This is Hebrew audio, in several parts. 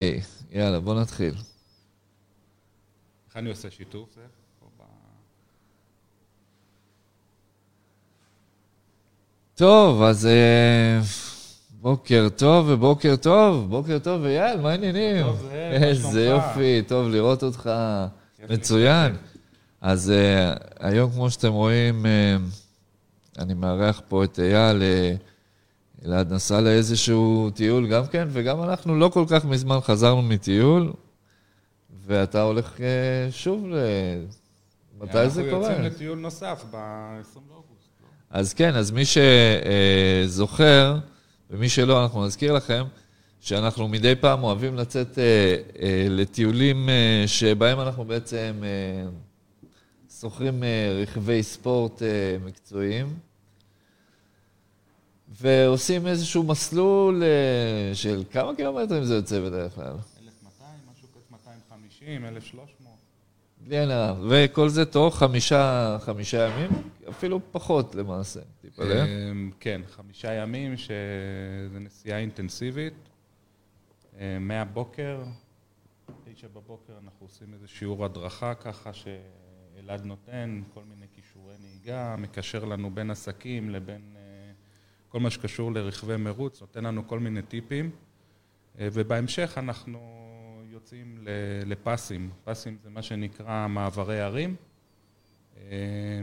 היי, יאללה, בוא נתחיל. איך אני עושה שיתוף? טוב, אז אה, בוקר טוב ובוקר טוב, בוקר טוב אייל, מה העניינים? איזה? יופי, טוב לראות אותך, מצוין. אז אה, היום, כמו שאתם רואים, אה, אני מארח פה את אייל, אה, אלעד נסע לאיזשהו טיול גם כן, וגם אנחנו לא כל כך מזמן חזרנו מטיול, ואתה הולך אה, שוב ל... מתי זה אנחנו קורה? יוצאים לטיול נוסף ב-20 לאוגוסט. לא? אז כן, אז מי שזוכר, ומי שלא, אנחנו נזכיר לכם, שאנחנו מדי פעם אוהבים לצאת אה, אה, לטיולים אה, שבהם אנחנו בעצם אה, שוכרים אה, רכבי ספורט אה, מקצועיים, ועושים איזשהו מסלול אה, של כמה קילומטרים זה יוצא בדרך כלל? 1200, משהו כזה 250, 1300. בלי הנאה. וכל זה תוך חמישה, חמישה ימים, אפילו פחות למעשה, תתפלא. אמ, כן, חמישה ימים שזה נסיעה אינטנסיבית. אמ, מהבוקר, תשע בבוקר אנחנו עושים איזה שיעור הדרכה ככה שאלעד נותן, כל מיני כישורי נהיגה, מקשר לנו בין עסקים לבין כל מה שקשור לרכבי מרוץ, נותן לנו כל מיני טיפים. אה, ובהמשך אנחנו יוצאים לפסים. פסים זה מה שנקרא מעברי ערים. אה,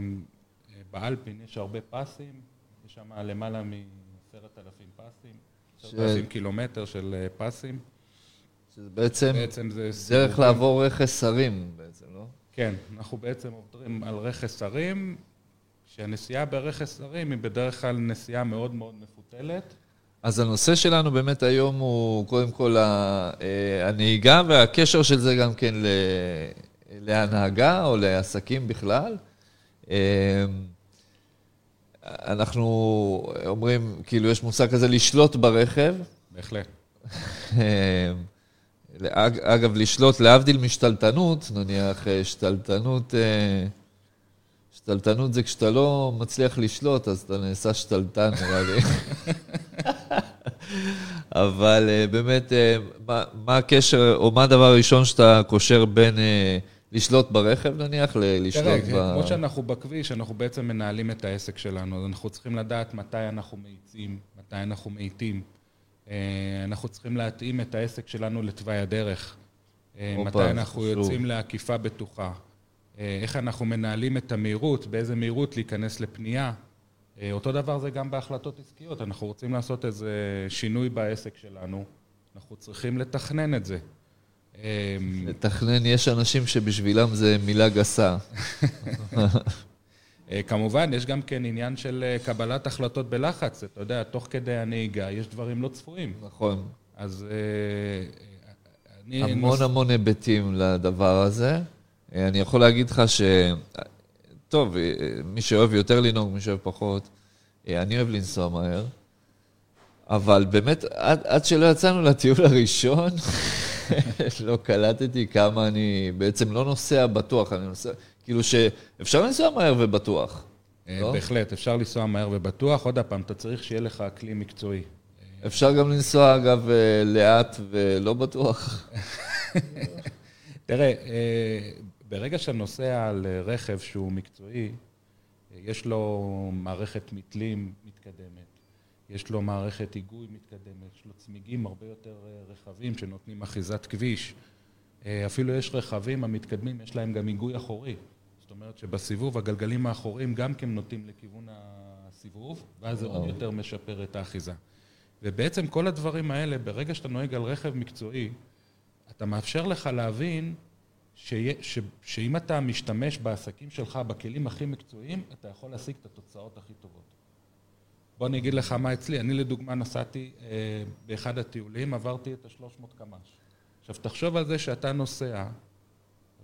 באלפין יש הרבה פסים, יש שם למעלה מעשרת אלפים פסים, עשרת אלפים קילומטר של אה, פסים. שזה בעצם בעצם זה דרך. לעבור רכס הרים בעצם, לא? כן, אנחנו בעצם עוברים על רכס הרים, שהנסיעה ברכס הרים היא בדרך כלל נסיעה מאוד מאוד מפותלת. אז הנושא שלנו באמת היום הוא קודם כל אה, הנהיגה והקשר של זה גם כן להנהגה או לעסקים בכלל. אה, אנחנו אומרים, כאילו יש מושג כזה לשלוט ברכב. בהחלט. אה, אגב, לשלוט, להבדיל משתלטנות, נניח שתלטנות, שתלטנות זה כשאתה לא מצליח לשלוט, אז אתה נעשה שתלטן, נראה לי. אבל אה, באמת, אה, מה, מה הקשר, או מה הדבר הראשון שאתה קושר בין אה, לשלוט ברכב, נניח, ללשלוט תראה, ב... כמו שאנחנו בכביש, אנחנו בעצם מנהלים את העסק שלנו, אז אנחנו צריכים לדעת מתי אנחנו מאיצים, מתי אנחנו מאיטים. אנחנו צריכים להתאים את העסק שלנו לתוואי הדרך. מתי אנחנו. יוצאים לעקיפה בטוחה. אה, איך אנחנו מנהלים את המהירות, באיזה מהירות להיכנס לפנייה. אה, אותו דבר זה גם בהחלטות עסקיות, אנחנו רוצים לעשות איזה שינוי בעסק שלנו, אנחנו צריכים לתכנן את זה. אה, לתכנן, יש אנשים שבשבילם זה מילה גסה. כמובן, יש גם כן עניין של קבלת החלטות בלחץ. אתה יודע, תוך כדי הנהיגה יש דברים לא צפויים. נכון. אז אני... המון נוס- המון היבטים לדבר הזה. אני יכול להגיד לך ש... טוב, אה, מי שאוהב יותר לנהוג, מי שאוהב פחות, אה, אני אוהב לנסוע מהר, אבל באמת, עד, עד שלא יצאנו לטיול הראשון, לא קלטתי כמה אני בעצם לא נוסע בטוח, אני נוסע... כאילו שאפשר לנסוע מהר ובטוח. אה, לא? בהחלט, אפשר לנסוע מהר ובטוח. עוד פעם, אתה צריך שיהיה לך כלי מקצועי. אפשר גם לנסוע, אגב, לאט ולא בטוח. תראה, אה, ברגע שאתה נוסע על אה, רכב שהוא מקצועי, יש לו מערכת מתלים מתקדמת, יש לו מערכת היגוי מתקדמת, יש לו צמיגים הרבה יותר אה, רחבים שנותנים אחיזת כביש. אה, אפילו יש רכבים המתקדמים, יש להם גם היגוי אחורי. זאת אומרת שבסיבוב הגלגלים האחוריים גם כן נוטים לכיוון הסיבוב, ואז זה עוד. יותר משפר את האחיזה. ובעצם כל הדברים האלה, ברגע שאתה נוהג על רכב מקצועי, אתה מאפשר לך להבין ש, שאם אתה משתמש בעסקים שלך בכלים הכי מקצועיים, אתה יכול להשיג את התוצאות הכי טובות. בוא אני אגיד לך מה אצלי. אני לדוגמה נסעתי אה, באחד הטיולים, עברתי את ה-300 קמ"ש. עכשיו, תחשוב על זה שאתה נוסע,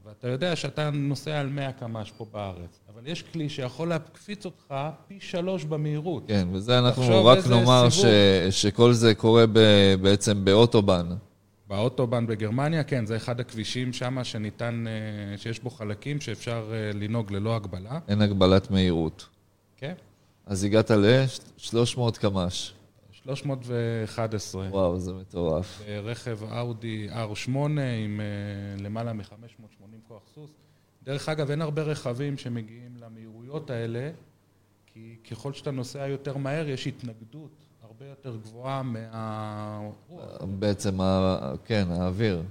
ואתה יודע שאתה נוסע על 100 קמ"ש פה בארץ, אבל יש כלי שיכול להקפיץ אותך פי שלוש במהירות. כן, וזה אנחנו רק נאמר ש. שכל זה קורה ב, בעצם באוטובן. באוטובן בגרמניה, כן, זה אחד הכבישים שם שניתן, אה, שיש בו חלקים שאפשר אה, לנהוג ללא הגבלה. אין הגבלת מהירות. כן. אז הגעת ל-300 קמ"ש. 311. וואו, זה מטורף. רכב אאודי R8 עם אה, למעלה מ-580 כוח סוס. דרך אגב, אין הרבה רכבים שמגיעים למהירויות האלה, כי ככל שאתה נוסע יותר מהר, יש התנגדות הרבה יותר גבוהה מה... בעצם, ה- כן, האוויר.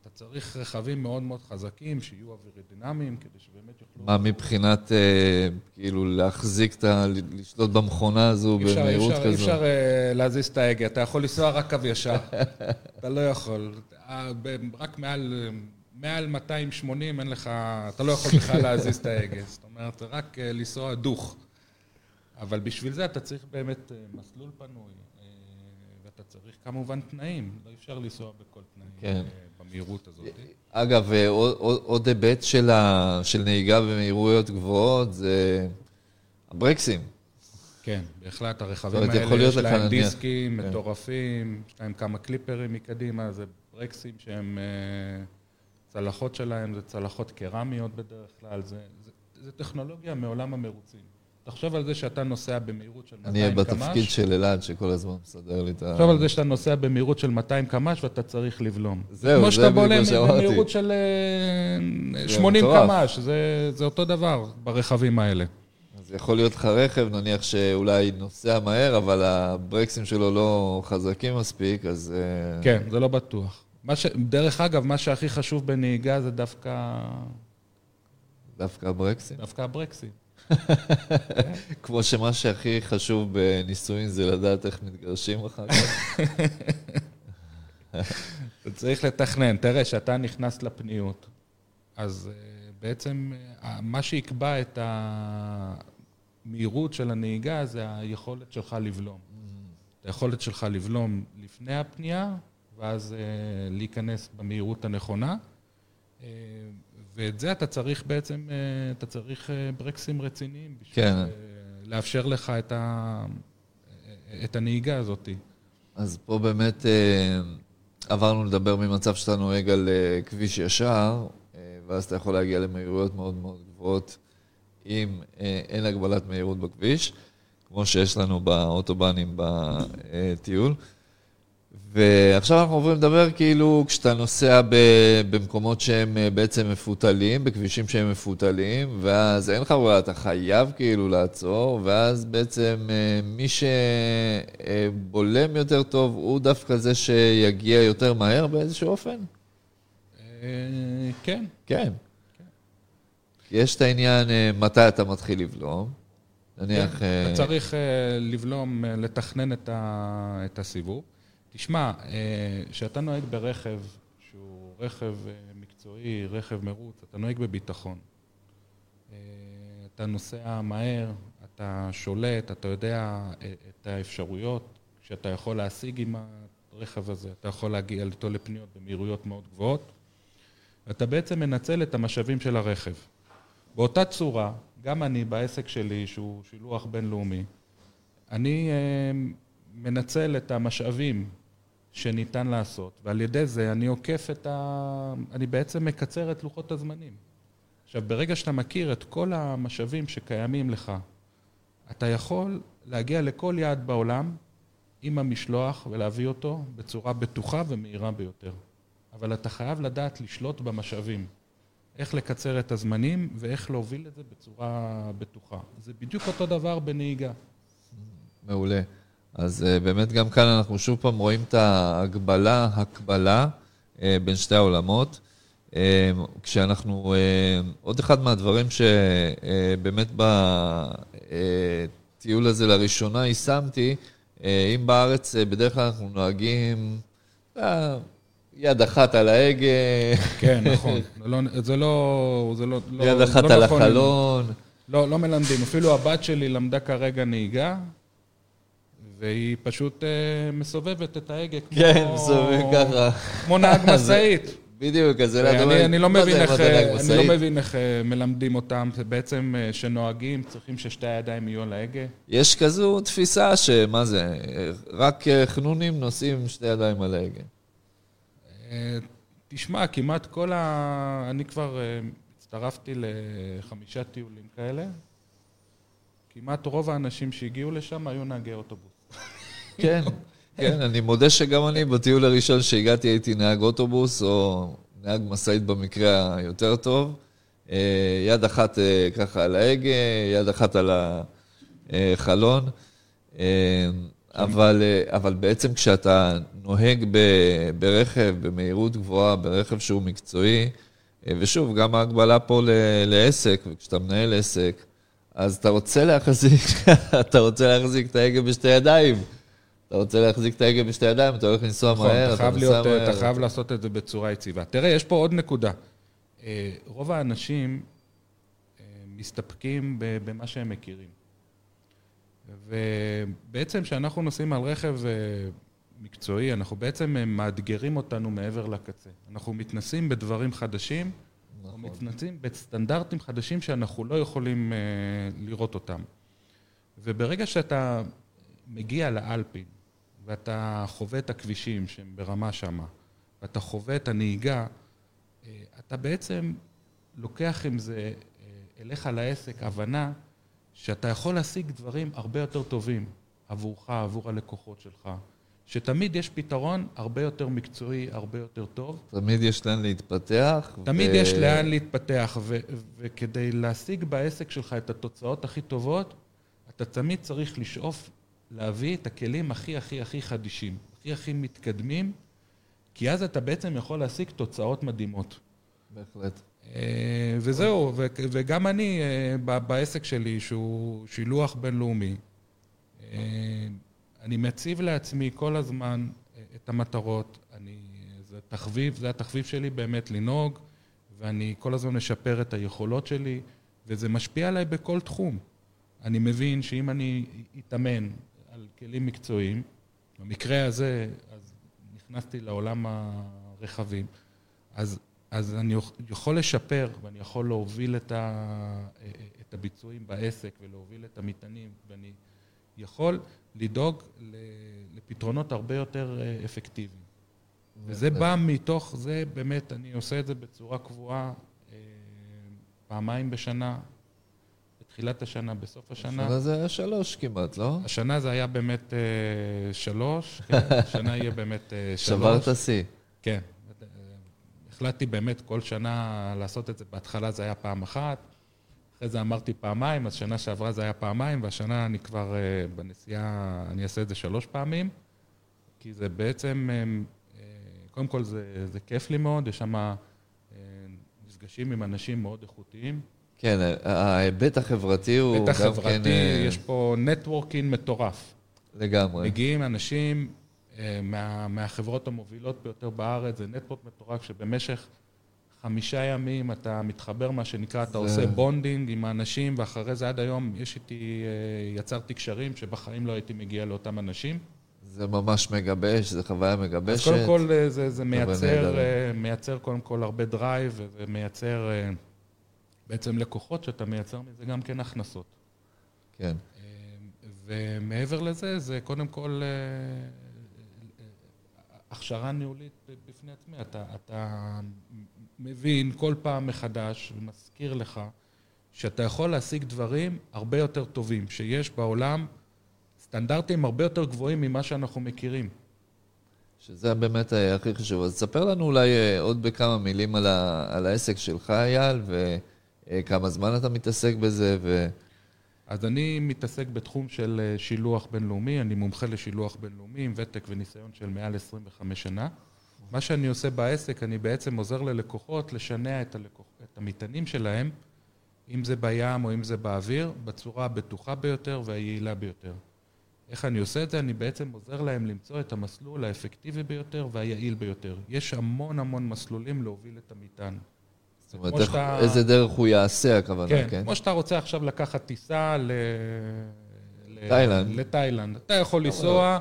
אתה צריך רכבים מאוד מאוד חזקים, שיהיו אווירודינמיים, כדי שבאמת יוכלו... מה מבחינת, אה, כאילו, להחזיק את ה... לשלוט במכונה הזו אי אפשר- במהירות אי אפשר- אי כזו? אפשר אה, להזיז את ההגה, אתה יכול לנסוע רק קו ישר. אתה לא יכול. אה, רק מעל... מעל 280 אין לך, אתה לא יכול בכלל להזיז את ההגה. זאת אומרת, רק אה, לנסוע דוך. אבל בשביל זה אתה צריך באמת אה, מסלול פנוי, אה, ואתה צריך כמובן תנאים. לא אפשר לנסוע בכל תנאים כן. אה, במהירות הזאת. אגב, עוד- היבט של ה- של נהיגה במהירויות גבוהות זה הברקסים. כן, בהחלט, הרכבים האלה יש להם דיסקים כן. מטורפים, יש להם כמה קליפרים מקדימה, זה ברקסים שהם... צלחות שלהם זה צלחות קרמיות בדרך כלל, זה, זה, זה טכנולוגיה מעולם המרוצים. תחשוב על זה שאתה נוסע במהירות של 200 אני אהיה קמ"ש. בתפקיד של אלעד, שכל הזמן מסדר לי את ה... תחשוב על זה שאתה נוסע במהירות של 200 קמ"ש ואתה צריך לבלום. זהו, כמו זה שאתה בדיוק בולם מה שאמרתי. במהירות של אה, 80 מטורף. קמ"ש, זה, זה אותו דבר ברכבים האלה. אז יכול להיות לך רכב, נניח שאולי נוסע מהר, אבל הברקסים שלו לא חזקים מספיק, אז... אה, כן, זה לא בטוח. מה ש... דרך אגב, מה שהכי חשוב בנהיגה זה דווקא, דווקא הברקסים. דווקא הברקסים. כמו שמה שהכי חשוב בנישואים זה לדעת איך מתגרשים אחר כך. אתה צריך לתכנן. תראה, כשאתה נכנס לפניות, אז אה, בעצם אה, מה שיקבע את המהירות של הנהיגה זה היכולת שלך לבלום. את היכולת שלך לבלום לפני הפנייה, ואז אה, להיכנס במהירות הנכונה. ואת זה אתה צריך בעצם, אה, אתה צריך אה, ברקסים רציניים בשביל כן. אה, לאפשר לך את, ה, את הנהיגה הזאת. אז פה באמת עברנו לדבר ממצב שאתה נוהג על כביש ישר, ואז אתה יכול להגיע למהירויות מאוד מאוד גבוהות אם אין הגבלת מהירות בכביש, כמו שיש לנו באוטובנים בטיול. ועכשיו אנחנו עוברים לדבר כאילו כשאתה נוסע ב- במקומות שהם אה, בעצם מפותלים, בכבישים שהם מפותלים, ואז אין לך ברירה, אתה חייב כאילו לעצור, ואז בעצם אה, מי שבולם יותר טוב הוא דווקא זה שיגיע יותר מהר באיזשהו אופן? אה, כן, כן. יש את העניין אה, מתי אתה מתחיל לבלום. נניח... אה, אתה צריך אה, לבלום, אה, לתכנן את הסיבוב. תשמע, כשאתה נוהג ברכב שהוא רכב אה, מקצועי, רכב מרוץ, אתה נוהג בביטחון. אה, אתה נוסע מהר, אתה שולט, אתה יודע אה, את האפשרויות שאתה יכול להשיג עם הרכב הזה. אתה יכול להגיע איתו לפניות במהירויות מאוד גבוהות. ואתה בעצם מנצל את המשאבים של הרכב. באותה צורה, גם אני בעסק שלי, שהוא שילוח בינלאומי, אני אה, מנצל את המשאבים שניתן לעשות, ועל ידי זה אני עוקף את ה... אני בעצם מקצר את לוחות הזמנים. עכשיו, ברגע שאתה מכיר את כל המשאבים שקיימים לך, אתה יכול להגיע לכל יעד בעולם עם המשלוח ולהביא אותו בצורה בטוחה ומהירה ביותר. אבל אתה חייב לדעת לשלוט במשאבים. איך לקצר את הזמנים ואיך להוביל את זה בצורה בטוחה. זה בדיוק אותו דבר בנהיגה. מעולה. אז uh, באמת גם כאן אנחנו שוב פעם רואים את ההגבלה, הקבלה uh, בין שתי העולמות. Uh, כשאנחנו, עוד אחד מהדברים שבאמת בטיול הזה לראשונה יישמתי, אם בארץ בדרך כלל אנחנו נוהגים יד אחת על ההגה, כן, נכון. זה לא, זה לא, זה לא, לא, יד אחת לא על נכון. החלון. לא, לא מלמדים. אפילו הבת שלי למדה כרגע נהיגה, והיא פשוט אה, מסובבת את ההגה כמו... כן, מסובבים ככה. כמו נהג משאית. בדיוק, אז לא "מה מבין זה, איך, מה זה נהג אני משאית?" לא מבין איך אה, מלמדים אותם, בעצם אה, שנוהגים צריכים ששתי הידיים יהיו על ההגה. יש כזו תפיסה שמה זה, רק אה, חנונים נוסעים עם שתי ידיים על ההגה. אה, תשמע, כמעט כל ה... אני כבר אה, הצטרפתי לחמישה טיולים כאלה. כמעט רוב האנשים שהגיעו לשם היו נהגי אוטובוס. כן, כן, אני מודה שגם אני בטיול הראשון שהגעתי הייתי נהג אוטובוס, או נהג משאית במקרה היותר טוב. אה, יד אחת אה, ככה על ההגה, יד אחת על החלון. אה, אבל, אבל בעצם כשאתה נוהג ברכב במהירות גבוהה, ברכב שהוא מקצועי, ושוב, גם ההגבלה פה לעסק, וכשאתה מנהל עסק, אז אתה רוצה להחזיק, אתה רוצה להחזיק את ההגה בשתי ידיים. אתה רוצה להחזיק את ההגה בשתי ידיים, אתה הולך לנסוע נכון, מהר, אתה נוסע מהר. אתה חייב לעשות את זה בצורה יציבה. תראה, יש פה עוד נקודה. אה, רוב האנשים אה, מסתפקים במה שהם מכירים. ובעצם כשאנחנו נוסעים על רכב אה, מקצועי, אנחנו בעצם מאתגרים אותנו מעבר לקצה. אנחנו מתנסים בדברים חדשים, נכון. או מתנסים בסטנדרטים חדשים שאנחנו לא יכולים לראות אותם. וברגע שאתה מגיע לאלפין, ואתה חווה את הכבישים שהם ברמה שמה, ואתה חווה את הנהיגה, אה, אתה בעצם לוקח עם זה אה, אליך לעסק הבנה שאתה יכול להשיג דברים הרבה יותר טובים עבורך, עבור הלקוחות שלך. שתמיד יש פתרון הרבה יותר מקצועי, הרבה יותר טוב. תמיד יש לאן להתפתח. תמיד ו... יש לאן להתפתח, ו- וכדי להשיג בעסק שלך את התוצאות הכי טובות, אתה תמיד צריך לשאוף להביא את הכלים הכי הכי הכי חדישים, הכי הכי מתקדמים, כי אז אתה בעצם יכול להשיג תוצאות מדהימות. בהחלט. אה, וזהו, וגם אני אה, בעסק שלי, שהוא שילוח בינלאומי, אה, אני מציב לעצמי כל הזמן את המטרות. אני, זה תחביב, זה התחביב שלי באמת לנהוג, ואני כל הזמן משפר את היכולות שלי, וזה משפיע עליי בכל תחום. אני מבין שאם אני אתאמן על כלים מקצועיים. במקרה הזה, אז נכנסתי לעולם הרכבים, אז, אז אני יכול לשפר ואני יכול להוביל את, ה, את הביצועים בעסק ולהוביל את המטענים, ואני יכול לדאוג לפתרונות הרבה יותר אה, אפקטיביים. וזה בא מתוך זה, באמת, אני עושה את זה בצורה קבועה אה, פעמיים בשנה, בתחילת השנה, בסוף השנה. השנה זה היה שלוש כמעט, לא? השנה זה היה באמת אה, שלוש, כן, השנה יהיה באמת אה, שלוש. שברת שיא. כן. החלטתי באמת כל שנה לעשות את זה. בהתחלה זה היה פעם אחת, אחרי זה אמרתי פעמיים, אז שנה שעברה זה היה פעמיים, והשנה אני כבר אה, בנסיעה, אני אעשה את זה שלוש פעמים, כי זה בעצם, אה, אה קודם כל זה, זה כיף לי מאוד, יש שם אה, מפגשים עם אנשים מאוד איכותיים. כן, ההיבט החברתי הוא גם כן... ההיבט החברתי, יש פה נטוורקינג מטורף. לגמרי. מגיעים אנשים אה, מה, מהחברות המובילות ביותר בארץ, זה network מטורף שבמשך חמישה ימים אתה מתחבר, מה שנקרא, אתה זה... עושה bonding עם האנשים, ואחרי זה עד היום יש איתי, אה, יצרתי קשרים שבחיים לא הייתי מגיע לאותם אנשים. זה ממש מגבש, זו חוויה מגבשת. אז קודם כל אה, זה, זה מייצר, מייצר קודם כל הרבה drive, וזה מייצר... בעצם לקוחות שאתה מייצר מזה גם כן הכנסות. כן. ומעבר לזה, זה קודם כל אה, הכשרה ניהולית בפני עצמי. אתה, אתה מבין כל פעם מחדש ומזכיר לך שאתה יכול להשיג דברים הרבה יותר טובים, שיש בעולם סטנדרטים הרבה יותר גבוהים ממה שאנחנו מכירים. שזה באמת הכי חשוב. אז תספר לנו אולי אה, עוד בכמה מילים על, ה, על העסק שלך, אייל, ו... אה, כמה זמן אתה מתעסק בזה? ו... אז אני מתעסק בתחום של אה, שילוח בינלאומי, אני מומחה לשילוח בינלאומי עם ותק וניסיון של מעל 25 שנה. מה שאני עושה בעסק, אני בעצם עוזר ללקוחות לשנע את, הלקוח, את המטענים שלהם, אם זה בים או אם זה באוויר, בצורה הבטוחה ביותר והיעילה ביותר. איך אני עושה את זה? אני בעצם עוזר להם למצוא את המסלול האפקטיבי ביותר והיעיל ביותר. יש המון המון מסלולים להוביל את המטען. זאת אומרת, איך, שאתה... איזה דרך הוא יעשה, הכוונה, כן? כן, כמו שאתה רוצה עכשיו לקחת טיסה ל... תאילנד. לתאילנד. אתה יכול לנסוע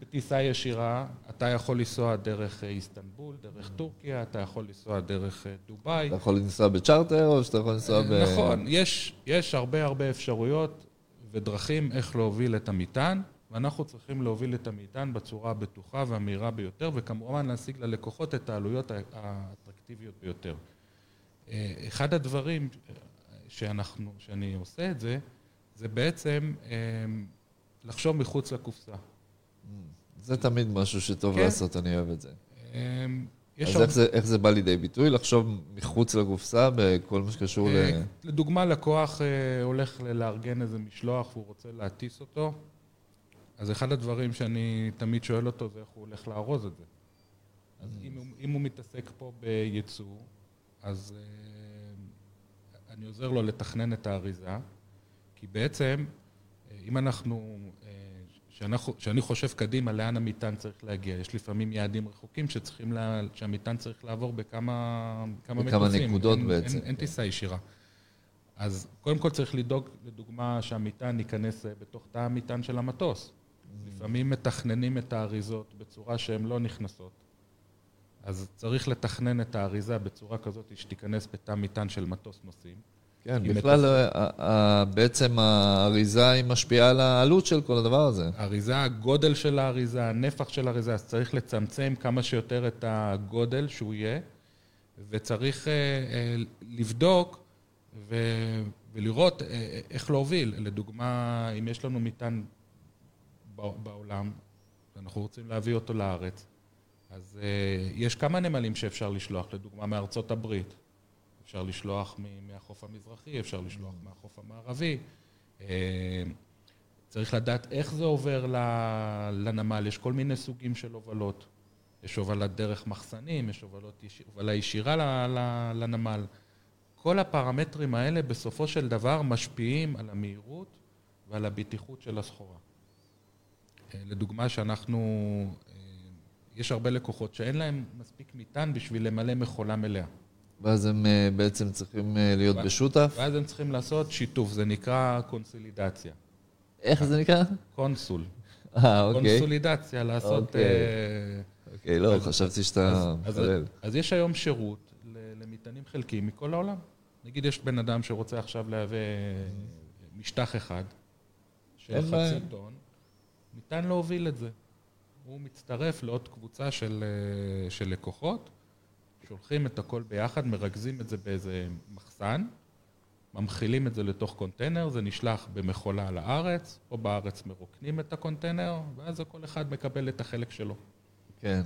בטיסה ישירה, אתה יכול לנסוע דרך אה, איסטנבול, דרך טורקיה, אתה יכול לנסוע דרך אה, דובאי. אתה יכול לנסוע בצ'רטר, או שאתה יכול לנסוע ב... נכון, יש, יש הרבה הרבה אפשרויות ודרכים איך להוביל את המטען, ואנחנו צריכים להוביל את המטען בצורה הבטוחה והמהירה ביותר, וכמובן להשיג ללקוחות את העלויות האטרקטיביות ביותר. אה, אחד הדברים שאנחנו, שאני עושה את זה, זה בעצם אה, לחשוב מחוץ לקופסה. זה תמיד משהו שטוב כן. לעשות, אני אוהב את זה. יש אז הרבה- איך זה, איך זה בא לידי ביטוי? לחשוב מחוץ לקופסה בכל מה שקשור ל... אה, לדוגמה, לקוח אה, הולך לארגן איזה משלוח והוא רוצה להטיס אותו, אז אחד הדברים שאני תמיד שואל אותו זה איך הוא הולך לארוז את זה. אז אם, הוא- אם הוא מתעסק פה בייצוא, אז אה, אני עוזר לו לתכנן את האריזה, כי בעצם, אה, אם אנחנו, אה, שאנחנו, שאני חושב קדימה לאן המטען צריך להגיע, יש לפעמים יעדים רחוקים שצריכים, לה, שהמטען צריך לעבור בכמה, כמה בכמה מטוסים. נקודות אין, בעצם, אין, אין כן. טיסה ישירה. אז קודם כל צריך לדאוג, לדוגמה, שהמטען ייכנס אה, בתוך תא המטען של המטוס. לפעמים מתכננים את האריזות בצורה שהן לא נכנסות. אז צריך לתכנן את האריזה בצורה כזאת שתיכנס בתא מטען של מטוס נוסעים. כן, בכלל, בעצם האריזה היא משפיעה על העלות של כל הדבר הזה. האריזה, הגודל של האריזה, הנפח של האריזה, אז צריך לצמצם כמה שיותר את הגודל שהוא יהיה, וצריך אה, אה, לבדוק ולראות אה, איך להוביל. לדוגמה, אם יש לנו מטען בעולם, ואנחנו רוצים להביא אותו לארץ, אז אה, יש כמה נמלים שאפשר לשלוח, לדוגמה מארצות הברית. אפשר לשלוח מהחוף המזרחי, אפשר לשלוח מהחוף המערבי. אה, צריך לדעת איך זה עובר לנמל, יש כל מיני סוגים של הובלות. יש הובלת דרך מחסנים, יש הובלות יש- הובלה ישירה לנמל. כל הפרמטרים האלה בסופו של דבר משפיעים על המהירות ועל הבטיחות של הסחורה. אה, לדוגמה שאנחנו, יש הרבה לקוחות שאין להם מספיק מטען בשביל למלא מכולה מלאה. ואז הם אה, בעצם צריכים אה, להיות בשותף. ואז הם צריכים לעשות שיתוף, זה נקרא קונסולידציה. איך זה נקרא? קונסול. אה, אוקיי. קונסולידציה, לעשות... אוקיי. אה, אוקיי, לא, אז- חשבתי שאתה אז. אז יש היום שירות למטענים חלקיים מכל העולם. נגיד יש בן אדם שרוצה עכשיו להביא משטח אחד, של. חצי טון, ניתן להוביל את זה. הוא מצטרף לעוד קבוצה של, אה, של לקוחות, שולחים את הכל ביחד, מרכזים את זה באיזה מחסן, ממכילים את זה לתוך קונטיינר, זה נשלח במכולה לארץ, פה בארץ מרוקנים את הקונטיינר, ואז כל אחד מקבל את החלק שלו. כן.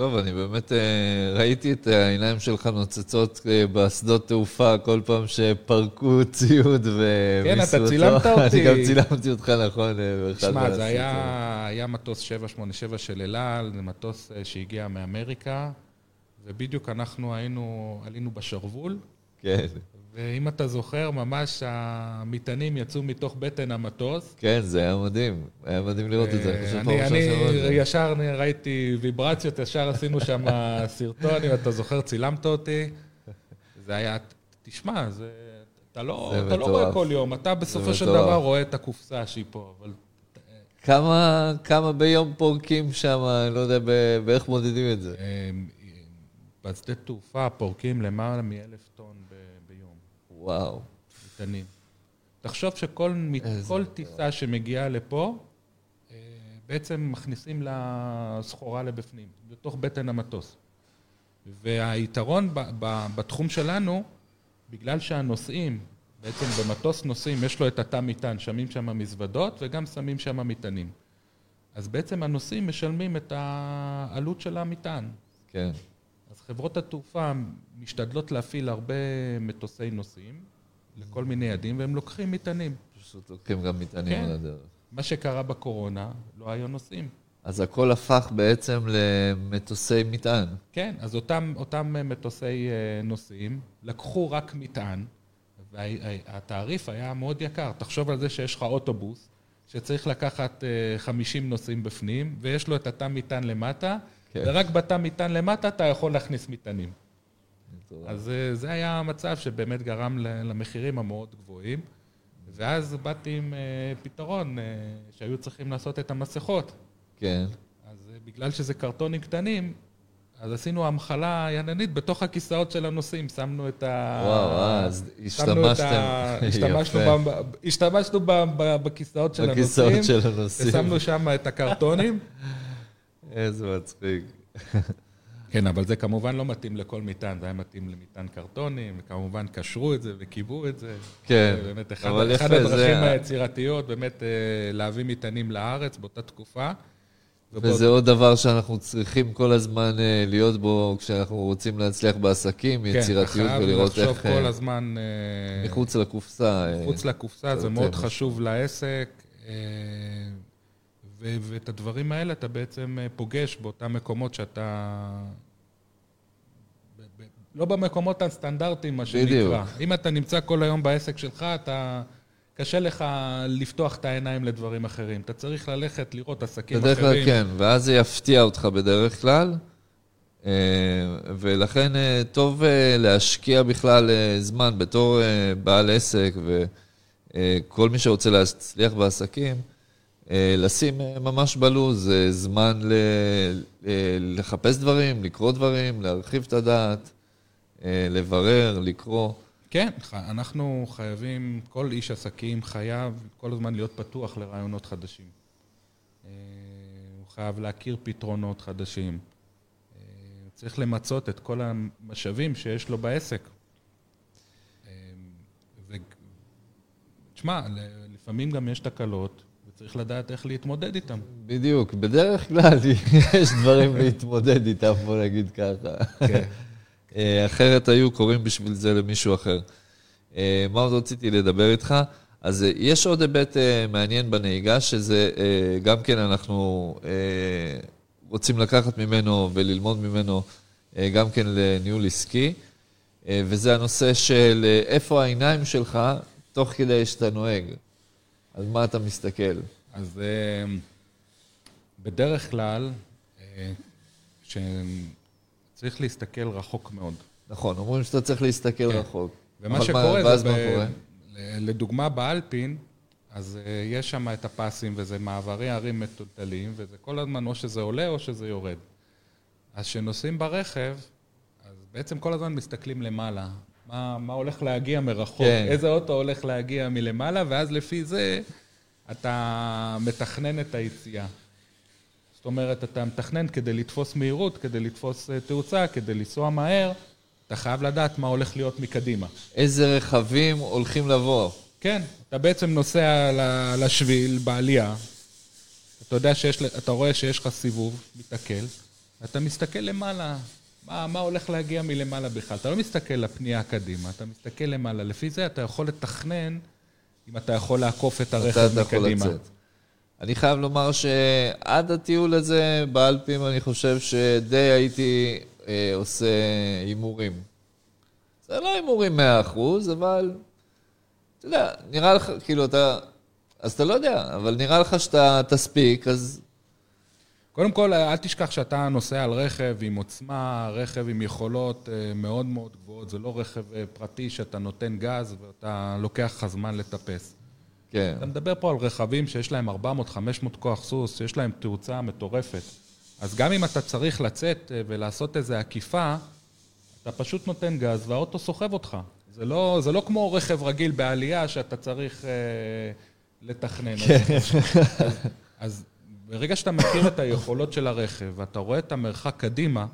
טוב, אני באמת אה, ראיתי את העיניים שלך נוצצות אה, בשדות תעופה כל פעם שפרקו ציוד ומיסו כן, אתה אותו. צילמת אותי. אני גם צילמתי אותך, נכון, אה, תשמע, זה. היה, היה מטוס 787 של אל על, זה מטוס שהגיע מאמריקה, ובדיוק אנחנו היינו, עלינו בשרוול, כן, ואם אתה זוכר, ממש המטענים יצאו מתוך בטן המטוס. כן, זה היה מדהים. היה מדהים לראות את זה. אני אה, אני, אני זה. ישר ראיתי ויברציות, ישר עשינו שם סרטון, אם אתה זוכר, צילמת אותי. זה היה, תשמע, זה, אתה לא, זה אתה לא. רואה כל יום, אתה בסופו של. דבר רואה את הקופסה שהיא פה, אבל כמה, כמה ביום פורקים שם, אני לא יודע באיך מודדים את זה. אה, בשדה תעופה פורקים למעלה מאלף טון וואו. מטענים. תחשוב שכל כל. טיסה שמגיעה לפה, אה, בעצם מכניסים לה סחורה לבפנים, לתוך בטן המטוס. והיתרון ב- ב- בתחום שלנו, בגלל שהנוסעים, בעצם במטוס נוסעים, יש לו את התא מטען, שמים שם מזוודות וגם שמים שם מטענים. אז בעצם הנוסעים משלמים את העלות של המטען. כן. אז חברות התעופה משתדלות להפעיל הרבה מטוסי נוסעים לכל מיני יעדים, והם לוקחים מטענים. פשוט לוקחים גם מטענים כן. על הדרך. מה שקרה בקורונה, לא היו נוסעים. אז הכל הפך בעצם למטוסי מטען. כן, אז אותם, אותם מטוסי אה, נוסעים לקחו רק מטען, והתעריף היה מאוד יקר. תחשוב על זה שיש לך אוטובוס, שצריך לקחת אה, 50 נוסעים בפנים, ויש לו את התא מטען למטה. ורק בתא מטען למטה אתה יכול להכניס מטענים. אז אה, זה היה המצב שבאמת גרם למחירים המאוד גבוהים, ואז באתי עם אה, פתרון, אה, שהיו צריכים לעשות את המסכות. כן. אז בגלל שזה קרטונים קטנים, אז עשינו המחלה ידנית בתוך הכיסאות של הנוסעים, שמנו את ה... וואו, אז השתמשתם. ה... השתמשנו. ב... השתמשנו ב... ב... בכיסאות של בכיסאות הנוסעים, של הנוסעים. ושמנו שם את הקרטונים. איזה מצחיק. כן, אבל זה כמובן לא מתאים לכל מטען, זה היה מתאים למטען קרטונים, וכמובן קשרו את זה וקיבעו את זה. כן, זה באמת אחד, אבל אחד יפה, הדרכים זה- היצירתיות, באמת אה, להביא מטענים לארץ באותה תקופה. וזה עוד דבר שאנחנו צריכים כל הזמן אה, להיות בו כשאנחנו רוצים להצליח בעסקים, כן, יצירתיות ולראות איך... כן, חייב לחשוב כל הזמן... מחוץ לקופסה. מחוץ לקופסה, זה מאוד חשוב לעסק. ואת הדברים האלה אתה בעצם פוגש באותם מקומות שאתה... לא במקומות הסטנדרטיים, מה שנקרא. בדיוק. אם אתה נמצא כל היום בעסק שלך, אתה... קשה לך לפתוח את העיניים לדברים אחרים. אתה צריך ללכת לראות עסקים בדרך אחרים. בדרך כלל כן, ואז זה יפתיע אותך בדרך כלל. אה, ולכן אה, טוב אה, להשקיע בכלל זמן בתור בעל עסק וכל מי שרוצה להצליח בעסקים, לשים ממש בלוז זמן לחפש דברים, לקרוא דברים, להרחיב את הדעת, לברר, לקרוא. כן, אנחנו חייבים, כל איש עסקים חייב כל הזמן להיות פתוח לרעיונות חדשים. אה, הוא חייב להכיר פתרונות חדשים. אה, צריך למצות את כל המשאבים שיש לו בעסק. אה, תשמע, לפעמים גם יש תקלות, וצריך לדעת איך להתמודד איתם. בדיוק, בדרך כלל יש דברים להתמודד איתם, בוא נגיד ככה. כן. אה, אחרת היו קוראים בשביל זה למישהו אחר. אה, מה עוד רציתי לדבר איתך? אז אה, יש עוד היבט מעניין בנהיגה, שזה גם כן אנחנו רוצים לקחת ממנו וללמוד ממנו גם כן לניהול עסקי, וזה הנושא של איפה העיניים שלך תוך כדי שאתה נוהג. על מה אתה מסתכל? אז בדרך כלל, צריך להסתכל רחוק מאוד. נכון, אומרים שאתה צריך להסתכל כן. רחוק. ומה שקורה מה, זה, ב... קורה? לדוגמה באלפין, אז uh, יש שם את הפסים, וזה מעברי ערים מטולטלים, וזה כל הזמן או שזה עולה או שזה יורד. אז כשנוסעים ברכב, אז בעצם כל הזמן מסתכלים למעלה. מה, מה הולך להגיע מרחוק, כן. איזה אוטו הולך להגיע מלמעלה, ואז לפי זה אתה מתכנן את היציאה. זאת אומרת, אתה מתכנן כדי לתפוס מהירות, כדי לתפוס אה, תאוצה, כדי לנסוע מהר, אתה חייב לדעת מה הולך להיות מקדימה. איזה רכבים הולכים לבוא. כן, אתה בעצם נוסע לשביל בעלייה, אתה יודע שיש, אתה רואה שיש לך סיבוב, מתעכל, אתה מסתכל למעלה, מה, מה הולך להגיע מלמעלה בכלל. אתה לא מסתכל לפנייה קדימה, אתה מסתכל למעלה. לפי זה אתה יכול לתכנן אם אתה יכול לעקוף את הרכב מקדימה. יכול לצאת. אני חייב לומר שעד הטיול הזה באלפים, אני חושב שדי הייתי אה, עושה הימורים. זה לא הימורים מאה אחוז, אבל אתה יודע, נראה לך, כאילו, אתה... אז אתה לא יודע, אבל נראה לך שאתה תספיק, אז... קודם כל, אל תשכח שאתה נוסע על רכב עם עוצמה, רכב עם יכולות אה, מאוד מאוד גבוהות. זה לא רכב אה, פרטי שאתה נותן גז ואתה לוקח לך זמן לטפס. כן. אתה מדבר פה על רכבים שיש להם 400-500 כוח סוס, שיש להם תאוצה מטורפת. אז גם אם אתה צריך לצאת אה, ולעשות איזו עקיפה, אתה פשוט נותן גז והאוטו סוחב אותך. זה לא, זה לא כמו רכב רגיל בעלייה שאתה צריך אה, לתכנן. כן. אז, אז ברגע שאתה מכיר את היכולות של הרכב ואתה רואה את המרחק קדימה,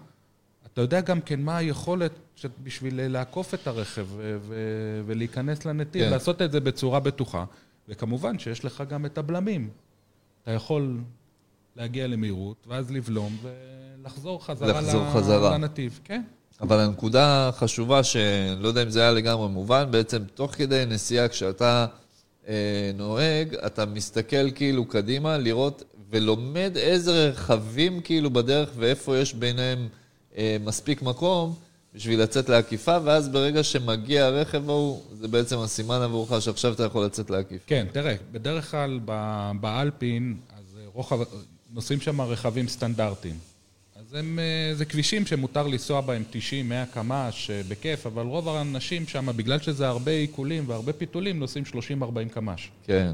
אתה יודע גם כן מה היכולת בשביל לעקוף את הרכב ולהיכנס לנתיב, כן. לעשות את זה בצורה בטוחה. וכמובן שיש לך גם את הבלמים. אתה יכול להגיע למהירות, ואז לבלום ולחזור חזרה, לחזור חזרה. לנתיב. כן. אבל הנקודה החשובה, שאני לא יודע אם זה היה לגמרי מובן, בעצם תוך כדי נסיעה, כשאתה אה, נוהג, אתה מסתכל כאילו קדימה, לראות ולומד איזה רכבים כאילו בדרך ואיפה יש ביניהם אה, מספיק מקום, בשביל לצאת לעקיפה, ואז ברגע שמגיע הרכב ההוא, זה בעצם הסימן עבורך שעכשיו אתה יכול לצאת לעקיפה. כן, תראה, בדרך כלל באלפין, אז רוחב, נוסעים שם רכבים סטנדרטיים. אז הם, אה, זה כבישים שמותר לנסוע בהם 90, 100 קמ"ש בכיף, אבל רוב האנשים שם, בגלל שזה הרבה עיקולים והרבה פיתולים, נוסעים 30-40 קמ"ש. כן.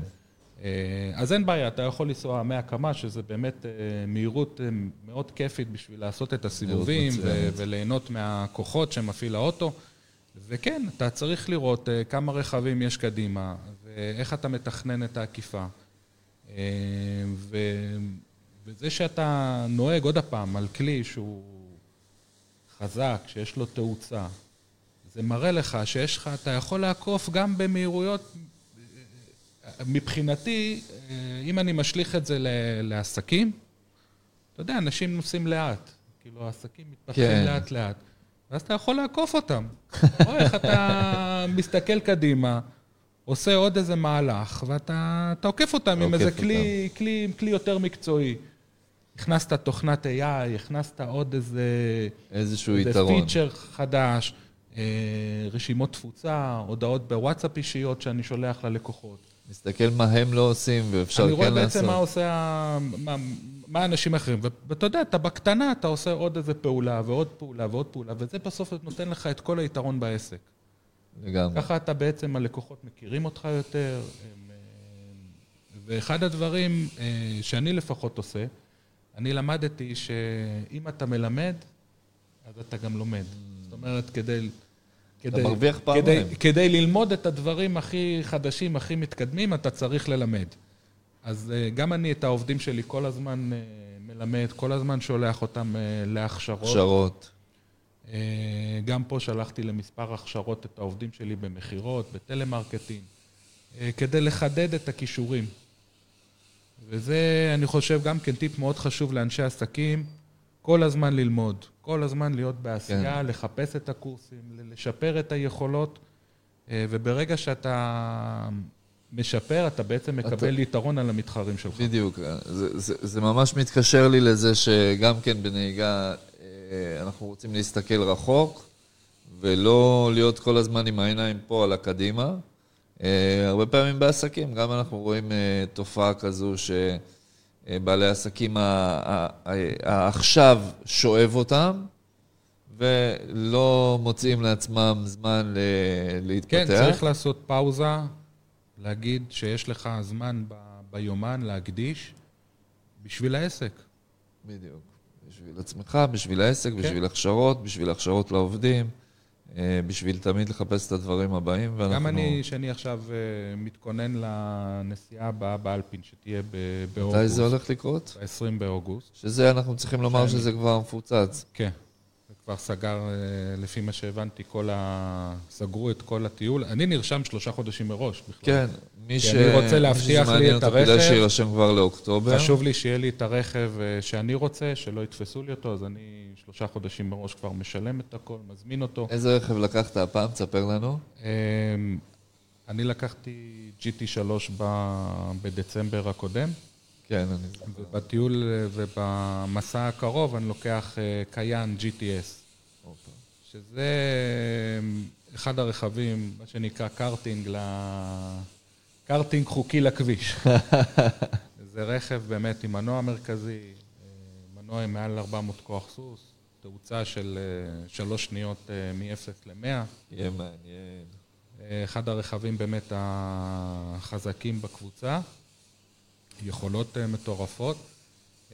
אה, אז אין בעיה, אתה יכול לנסוע 100 קמ"ש, שזה באמת אה, מהירות מאוד כיפית בשביל לעשות את הסיבובים וליהנות מהכוחות שמפעיל האוטו. וכן, אתה צריך לראות כמה רכבים יש קדימה, ואיך אתה מתכנן את העקיפה. ו... וזה שאתה נוהג עוד הפעם על כלי שהוא חזק, שיש לו תאוצה, זה מראה לך שיש לך, אתה יכול לעקוף גם במהירויות מבחינתי, אם אני משליך את זה לעסקים, אתה יודע, אנשים נוסעים לאט. כאילו, העסקים מתפתחים כן. לאט-לאט. ואז אתה יכול לעקוף אותם. רואה איך אתה מסתכל קדימה, עושה עוד איזה מהלך, ואתה אתה עוקף אותם עם איזה כלי, כלי, כלי יותר מקצועי. הכנסת תוכנת AI, הכנסת עוד איזה... איזשהו איזה יתרון. פיצ'ר חדש, אה, רשימות תפוצה, הודעות בוואטסאפ אישיות שאני שולח ללקוחות. מסתכל מה הם לא עושים, ואפשר אני רואה כן בעצם לעשות. מה עושה, מה, מה אנשים אחרים. ואתה יודע, אתה בקטנה, אתה עושה עוד איזה פעולה ועוד פעולה ועוד פעולה, וזה בסוף נותן לך את כל היתרון בעסק. לגמרי. ככה אתה בעצם, הלקוחות מכירים אותך יותר. הם, אה, ואחד הדברים אה, שאני לפחות עושה, אני למדתי שאם אתה מלמד, אז אתה גם לומד. זאת אומרת, כדי... כדי, מרוויח כדי, פעמיים. כדי ללמוד את הדברים הכי חדשים, הכי מתקדמים, אתה צריך ללמד. אז אה, גם אני את העובדים שלי כל הזמן אה, מלמד, כל הזמן שולח אותם אה, להכשרות. הכשרות. גם פה שלחתי למספר הכשרות את העובדים שלי במכירות, בטלמרקטינג, כדי לחדד את הכישורים. וזה, אני חושב, גם כן טיפ מאוד חשוב לאנשי עסקים, כל הזמן ללמוד, כל הזמן להיות בעשייה, כן. לחפש את הקורסים, לשפר את היכולות, אה, וברגע שאתה משפר, אתה בעצם מקבל יתרון על המתחרים שלך. בדיוק. זה, זה, זה ממש מתקשר לי לזה שגם כן בנהיגה אה, אנחנו רוצים להסתכל רחוק, ולא להיות כל הזמן עם העיניים פה על הקדימה. אה, הרבה פעמים בעסקים, גם אנחנו רואים אה, תופעה כזו שבעלי העסקים העכשיו שואב אותם, ולא מוצאים לעצמם זמן ל- להתפתח. כן, צריך לעשות פאוזה, להגיד שיש לך זמן ב- ביומן להקדיש בשביל העסק. בדיוק. בשביל עצמך, בשביל העסק, כן. בשביל הכשרות, בשביל הכשרות לעובדים, בשביל תמיד לחפש את הדברים הבאים, ואנחנו... גם אני, שאני עכשיו אה, מתכונן לנסיעה הבאה באלפין, שתהיה באוגוסט. מתי זה הולך לקרות? ב-20 באוגוסט. שזה, אנחנו צריכים לומר שזה כבר מפוצץ. כן. כבר סגר, אה, לפי מה שהבנתי, כל ה... סגרו את כל הטיול. אני נרשם שלושה חודשים מראש בכלל. כן, מי ש... אני רוצה מי להבטיח לי את אותו, כדאי הרכב. שיירשם כבר לאוקטובר. חשוב לי שיהיה לי את הרכב אה, שאני רוצה, שלא יתפסו לי אותו, אז אני שלושה חודשים מראש כבר משלם את הכל, מזמין אותו. איזה רכב לקחת הפעם? תספר לנו. אמ, אני לקחתי GT3 ב- בדצמבר הקודם, כן, אני זוכר. ובטיול אה, ובמסע הקרוב אני לוקח אה, קיאן GTS. שזה אמ, אחד הרכבים, מה שנקרא קארטינג, ל... קארטינג חוקי לכביש. זה רכב באמת עם מנוע מרכזי, אה, מנוע עם מעל 400 כוח סוס, תאוצה של אה, שלוש שניות אה, מ-0 ל-100. יהיה מעניין. אחד הרכבים באמת החזקים בקבוצה, יכולות אה, מטורפות.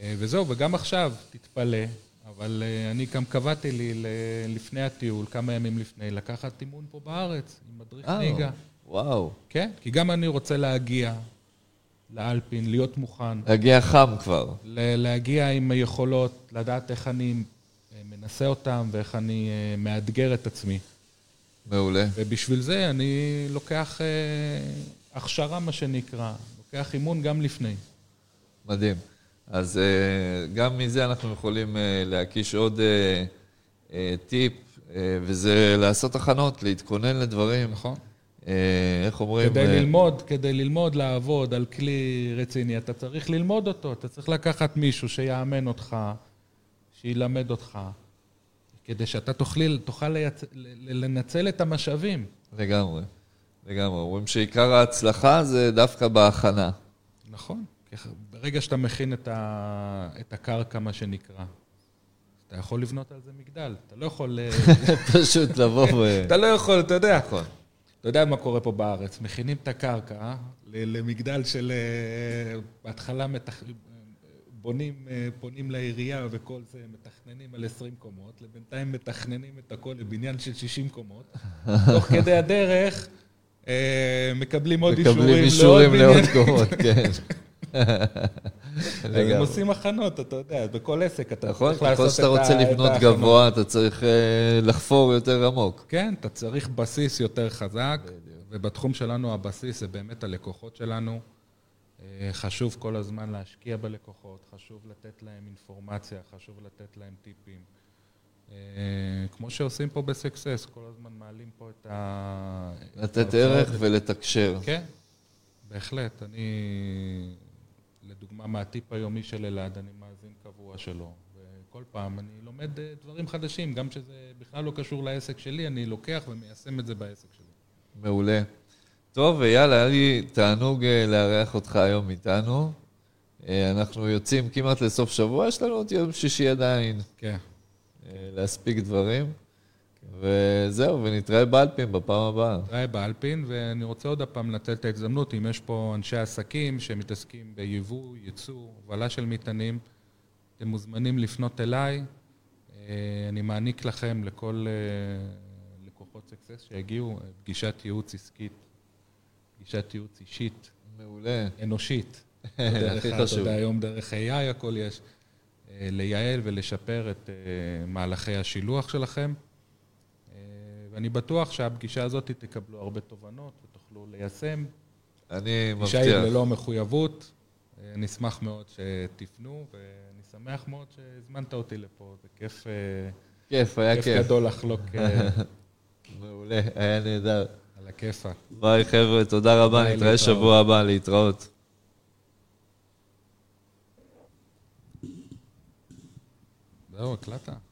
אה, וזהו, וגם עכשיו, תתפלא, אבל אה, אני גם קבעתי לי לפני הטיול, כמה ימים לפני, לקחת אימון פה בארץ, עם מדריך נהיגה. וואו. כן, כי גם אני רוצה להגיע לאלפין, להיות מוכן, להגיע חם כבר. להגיע עם היכולות, לדעת איך אני מנסה אותם ואיך אני מאתגר את עצמי. מעולה. ובשביל זה אני לוקח אה, הכשרה, מה שנקרא, לוקח אימון גם לפני. מדהים. אז אה, גם מזה אנחנו יכולים אה, להקיש עוד אה, טיפ, וזה לעשות הכנות, להתכונן לדברים. נכון. איך אומרים? כדי ללמוד, כדי ללמוד לעבוד על כלי רציני, אתה צריך ללמוד אותו, אתה צריך לקחת מישהו שיאמן אותך, שילמד אותך, כדי שאתה תוכל, תוכל לייצ... לנצל את המשאבים. לגמרי, לגמרי. אומרים שעיקר ההצלחה זה דווקא בהכנה. נכון. ברגע שאתה מכין את, ה... את הקרקע, מה שנקרא, אתה יכול לבנות על זה מגדל. אתה לא יכול... אה, פשוט לבוא ו... אתה לא יכול, אתה יודע. נכון. אתה יודע מה קורה פה בארץ, מכינים את הקרקע אה? למגדל של... אה, בהתחלה מתכ... בונים, פונים לעירייה וכל זה, מתכננים על 20 קומות, לבינתיים מתכננים את הכל לבניין של 60 קומות. תוך כדי הדרך מקבלים עוד אישורים מקבלים אישורים. לעוד קומות, כן. הם. עושים הכנות, אתה יודע, בכל עסק אתה נכון, צריך לעשות ככל את שאתה רוצה ה- את לבנות ההכנות. גבוה, אתה צריך אה, לחפור יותר עמוק. כן, אתה צריך בסיס יותר חזק, ובתחום שלנו הבסיס זה באמת הלקוחות שלנו. אה, חשוב כל הזמן להשקיע בלקוחות, חשוב לתת להם אינפורמציה, חשוב לתת להם טיפים. אה, כמו שעושים פה בסקסס, כל הזמן מעלים פה את ה... לתת ערך ולתקשר. כן, בהחלט. אני, לדוגמה, מהטיפ היומי של אלעד, אני מאזין קבוע שלו. וכל פעם אני לומד אה, דברים חדשים, גם שזה בכלל לא קשור לעסק שלי, אני לוקח ומיישם את זה בעסק שלי. מעולה. טוב, ויאללה, היה לי תענוג אה, לארח אותך היום איתנו. אנחנו יוצאים כמעט לסוף שבוע, יש לנו עוד יום שישי עדיין כן. אה, להספיק דברים. וזהו, ונתראה באלפים בפעם הבאה. נתראה באלפין, ואני רוצה עוד הפעם לתת את ההזדמנות, אם יש פה אנשי עסקים שמתעסקים ביבוא, ייצור, הובלה של מטענים, אתם מוזמנים לפנות אליי. אני מעניק לכם, לכל לקוחות סקסס שיגיעו, פגישת ייעוץ עסקית פגישת ייעוץ אישית. מעולה. אנושית. הכי חשוב. היום דרך AI הכל יש. אה, לייעל ולשפר את אה, מהלכי השילוח שלכם. אה, ואני בטוח שהפגישה הזאת תקבלו הרבה תובנות ותוכלו ליישם. אני מבטיח. פגישה היא ללא מחויבות. אני אשמח מאוד שתפנו, ואני שמח מאוד שהזמנת אותי לפה. זה כיף... כיף, היה כיף. כיף גדול לחלוק. מעולה, היה נהדר. על הכיפאק. ביי חבר'ה, תודה רבה, נתראה שבוע הבא, להתראות. זהו, הקלטת.